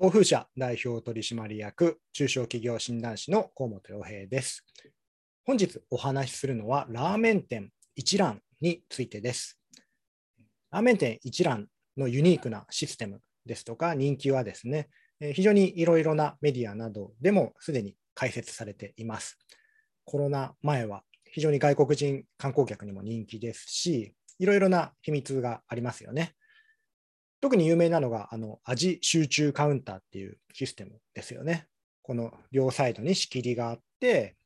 東風社代表取締役中小企業診断士の河本洋平です。本日お話しするのはラーメン店一蘭についてです。ラーメン店一蘭のユニークなシステムですとか人気はですね、非常にいろいろなメディアなどでもすでに解説されています。コロナ前は非常に外国人観光客にも人気ですし、いろいろな秘密がありますよね。特に有名なのが、あの、味集中カウンターっていうシステムですよね。この両サイドに仕切りがあって、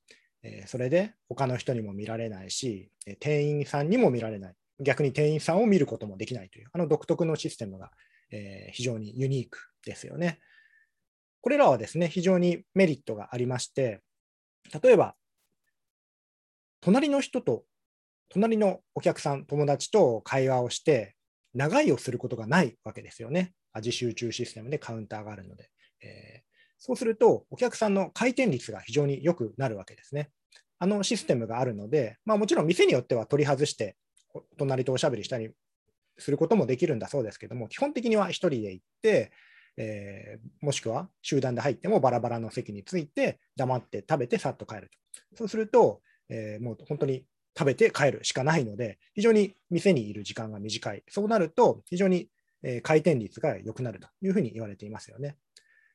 えそれで他の人にも見られないし、店員さんにも見られない。逆に店員さんを見ることもできないという、あの独特のシステムが、え非常にユニークですよね。これらはですね、非常にメリットがありまして、例えば、隣の人と、隣のお客さん、友達と会話をして、長居をすることがないわけですよね。味集中システムでカウンターがあるので。えー、そうすると、お客さんの回転率が非常に良くなるわけですね。あのシステムがあるので、まあ、もちろん店によっては取り外して、隣とおしゃべりしたりすることもできるんだそうですけども、基本的には1人で行って、えー、もしくは集団で入ってもバラバラの席について、黙って食べてさっと帰ると。そうすると、えー、もう本当に食べて帰るしかないので、非常に店にいる時間が短い。そうなると、非常に回転率が良くなるというふうに言われていますよね。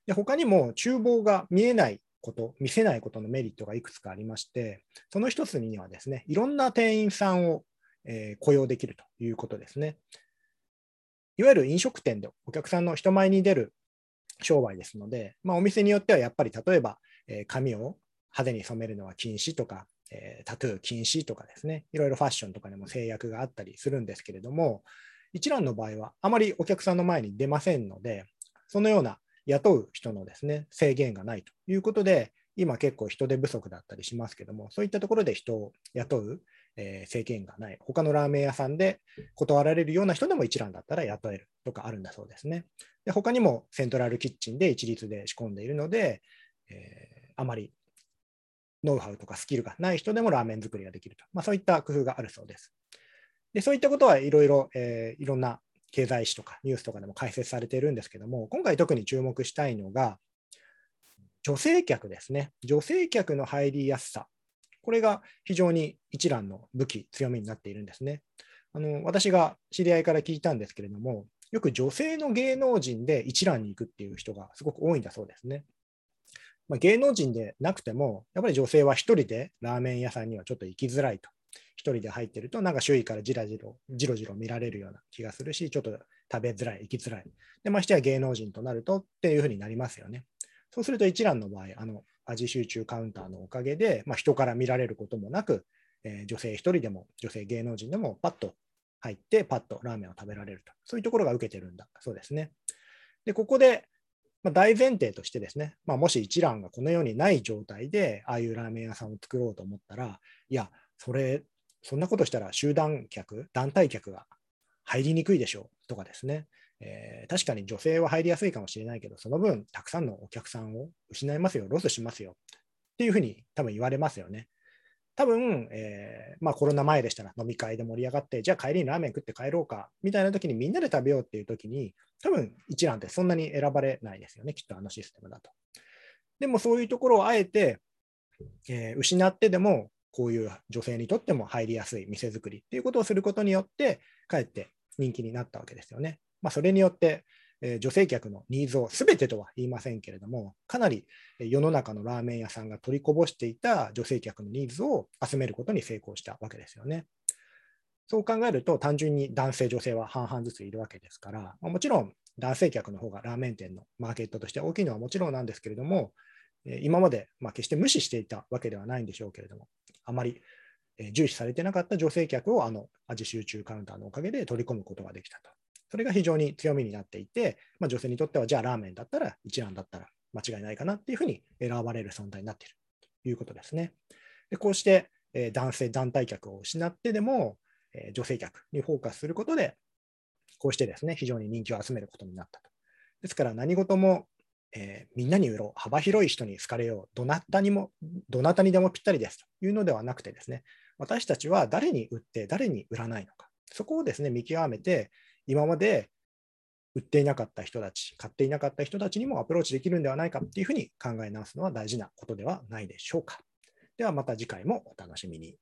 で他にも厨房が見えないこと、見せないことのメリットがいくつかありまして、その一つにはですね、いろんな店員さんを、雇用できるということですね。いわゆる飲食店でお客さんの人前に出る商売ですので、まあ、お店によってはやっぱり例えば、え髪を派手に染めるのは禁止とか、えー、タトゥー禁止とかですね、いろいろファッションとかでも制約があったりするんですけれども、一蘭の場合はあまりお客さんの前に出ませんので、そのような雇う人のですね、制限がないということで、今結構人手不足だったりしますけども、そういったところで人を雇う、えー、制限がない。他のラーメン屋さんで断られるような人でも一蘭だったら雇えるとかあるんだそうですね。で他にもセントラルキッチンで一律で仕込んでいるので、えー、あまりノウハウとかスキルがない人でもラーメン作りができると、まあ、そういった工夫があるそうです。でそういったことはいろいろ、えー、いろんな経済誌とかニュースとかでも解説されているんですけども、今回特に注目したいのが、女性客ですね。女性客の入りやすさ。これが非常に一蘭の武器、強みになっているんですね。あの私が知り合いから聞いたんですけれども、よく女性の芸能人で一蘭に行くっていう人がすごく多いんだそうですね。まあ、芸能人でなくても、やっぱり女性は1人でラーメン屋さんにはちょっと行きづらいと。1人で入ってると、なんか周囲からじらじろ、じろじろ見られるような気がするし、ちょっと食べづらい、行きづらい。で、ましてや芸能人となるとっていうふうになりますよね。そうすると一蘭の場合、あの味集中カウンターのおかげで、まあ、人から見られることもなく、えー、女性1人でも、女性芸能人でもパッと入って、パッとラーメンを食べられると。そういうところが受けてるんだそうですね。で、ここでまあ、大前提としてですね、まあ、もし一蘭がこの世にない状態で、ああいうラーメン屋さんを作ろうと思ったら、いや、それ、そんなことしたら集団客、団体客が入りにくいでしょうとかですね、えー、確かに女性は入りやすいかもしれないけど、その分、たくさんのお客さんを失いますよ、ロスしますよっていうふうに多分言われますよね。多分、えー、まあ、コロナ前でしたら飲み会で盛り上がって、じゃあ帰りにラーメン食って帰ろうかみたいな時にみんなで食べようっていう時に、多分一覧ってそんなに選ばれないですよね、きっとあのシステムだと。でもそういうところをあえて、えー、失ってでも、こういう女性にとっても入りやすい店作りっていうことをすることによって、かえって人気になったわけですよね。まあ、それによって、え女性客のニーズを全てとは言いませんけれども、かなり世の中のラーメン屋さんが取りこぼしていた女性客のニーズを集めることに成功したわけですよね。そう考えると、単純に男性、女性は半々ずついるわけですから、もちろん男性客の方がラーメン店のマーケットとして大きいのはもちろんなんですけれども、今まで、ま、決して無視していたわけではないんでしょうけれども、あまり重視されてなかった女性客をあの味集中カウンターのおかげで取り込むことができたと。それが非常に強みになっていて、まあ、女性にとっては、じゃあラーメンだったら、一蘭だったら間違いないかなっていうふうに選ばれる存在になっているということですね。でこうして、え男性団体客を失ってでも、え女性客にフォーカスすることで、こうしてですね、非常に人気を集めることになったと。ですから何事も、えー、みんなに売ろう、幅広い人に好かれよう、どなたにも、どなたにでもぴったりですというのではなくてですね、私たちは誰に売って誰に売らないのか、そこをですね、見極めて、今まで売っていなかった人たち、買っていなかった人たちにもアプローチできるんではないかっていうふうに考え直すのは大事なことではないでしょうか。ではまた次回もお楽しみに。